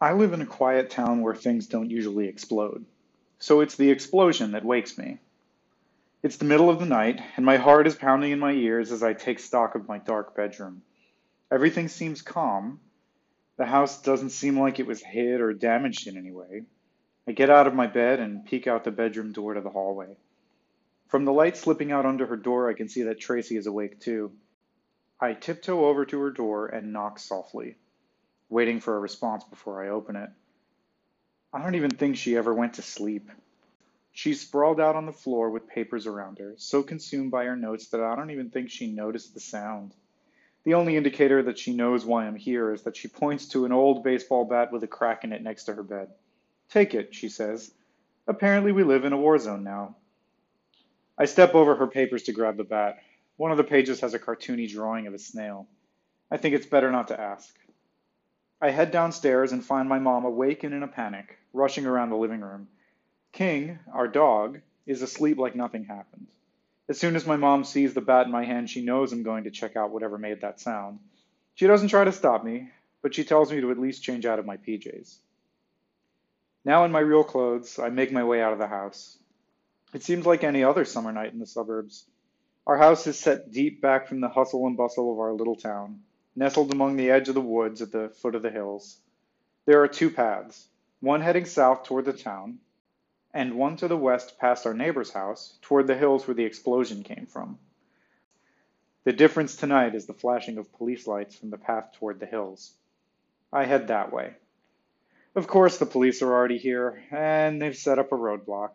I live in a quiet town where things don't usually explode, so it's the explosion that wakes me. It's the middle of the night, and my heart is pounding in my ears as I take stock of my dark bedroom. Everything seems calm. The house doesn't seem like it was hit or damaged in any way. I get out of my bed and peek out the bedroom door to the hallway. From the light slipping out under her door, I can see that Tracy is awake too. I tiptoe over to her door and knock softly, waiting for a response before I open it. I don't even think she ever went to sleep. She's sprawled out on the floor with papers around her, so consumed by her notes that I don't even think she noticed the sound. The only indicator that she knows why I'm here is that she points to an old baseball bat with a crack in it next to her bed. Take it, she says. Apparently we live in a war zone now. I step over her papers to grab the bat. One of the pages has a cartoony drawing of a snail. I think it's better not to ask. I head downstairs and find my mom awake and in a panic, rushing around the living room. King, our dog, is asleep like nothing happened. As soon as my mom sees the bat in my hand, she knows I'm going to check out whatever made that sound. She doesn't try to stop me, but she tells me to at least change out of my PJs. Now in my real clothes, I make my way out of the house. It seems like any other summer night in the suburbs. Our house is set deep back from the hustle and bustle of our little town, nestled among the edge of the woods at the foot of the hills. There are two paths, one heading south toward the town, and one to the west past our neighbor's house toward the hills where the explosion came from. The difference tonight is the flashing of police lights from the path toward the hills. I head that way. Of course, the police are already here, and they've set up a roadblock.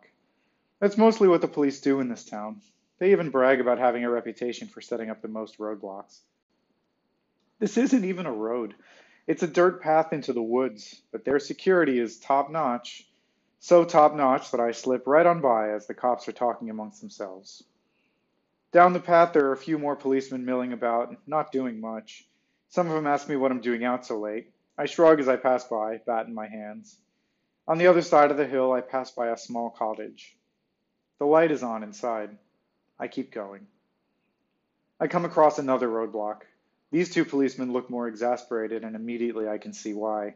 That's mostly what the police do in this town. They even brag about having a reputation for setting up the most roadblocks. This isn't even a road. It's a dirt path into the woods, but their security is top notch. So top notch that I slip right on by as the cops are talking amongst themselves. Down the path, there are a few more policemen milling about, not doing much. Some of them ask me what I'm doing out so late. I shrug as I pass by, bat in my hands. On the other side of the hill, I pass by a small cottage. The light is on inside. I keep going. I come across another roadblock. These two policemen look more exasperated, and immediately I can see why.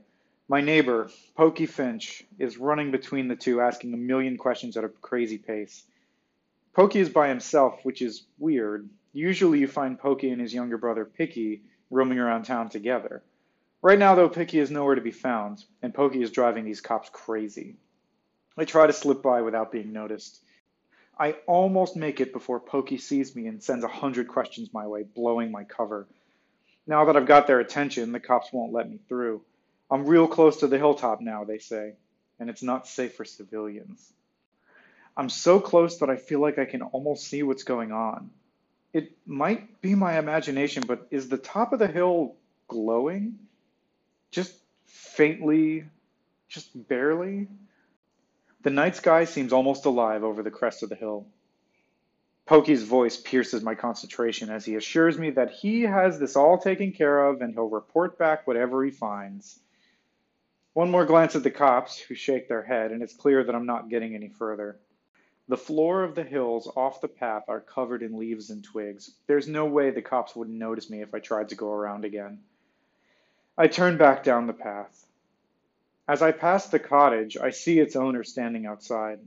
My neighbor, Pokey Finch, is running between the two, asking a million questions at a crazy pace. Pokey is by himself, which is weird. Usually you find Pokey and his younger brother, Picky, roaming around town together. Right now, though, Picky is nowhere to be found, and Pokey is driving these cops crazy. I try to slip by without being noticed. I almost make it before Pokey sees me and sends a hundred questions my way, blowing my cover. Now that I've got their attention, the cops won't let me through. I'm real close to the hilltop now, they say, and it's not safe for civilians. I'm so close that I feel like I can almost see what's going on. It might be my imagination, but is the top of the hill glowing? Just faintly, just barely? The night sky seems almost alive over the crest of the hill. Pokey's voice pierces my concentration as he assures me that he has this all taken care of and he'll report back whatever he finds. One more glance at the cops, who shake their head, and it's clear that I'm not getting any further. The floor of the hills off the path are covered in leaves and twigs. There's no way the cops wouldn't notice me if I tried to go around again. I turn back down the path. As I pass the cottage, I see its owner standing outside.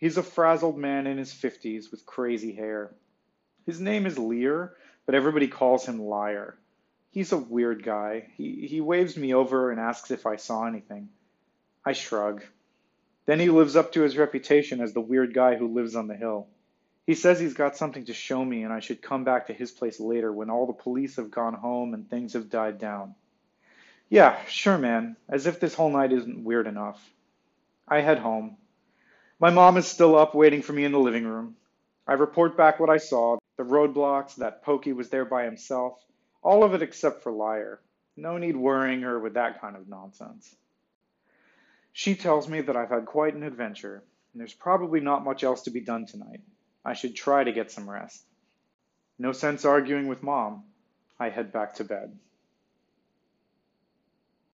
He's a frazzled man in his fifties with crazy hair. His name is Lear, but everybody calls him Liar. He's a weird guy. He, he waves me over and asks if I saw anything. I shrug. Then he lives up to his reputation as the weird guy who lives on the hill. He says he's got something to show me and I should come back to his place later when all the police have gone home and things have died down. Yeah, sure, man. As if this whole night isn't weird enough. I head home. My mom is still up waiting for me in the living room. I report back what I saw the roadblocks, that Pokey was there by himself, all of it except for Liar. No need worrying her with that kind of nonsense. She tells me that I've had quite an adventure, and there's probably not much else to be done tonight. I should try to get some rest. No sense arguing with Mom. I head back to bed.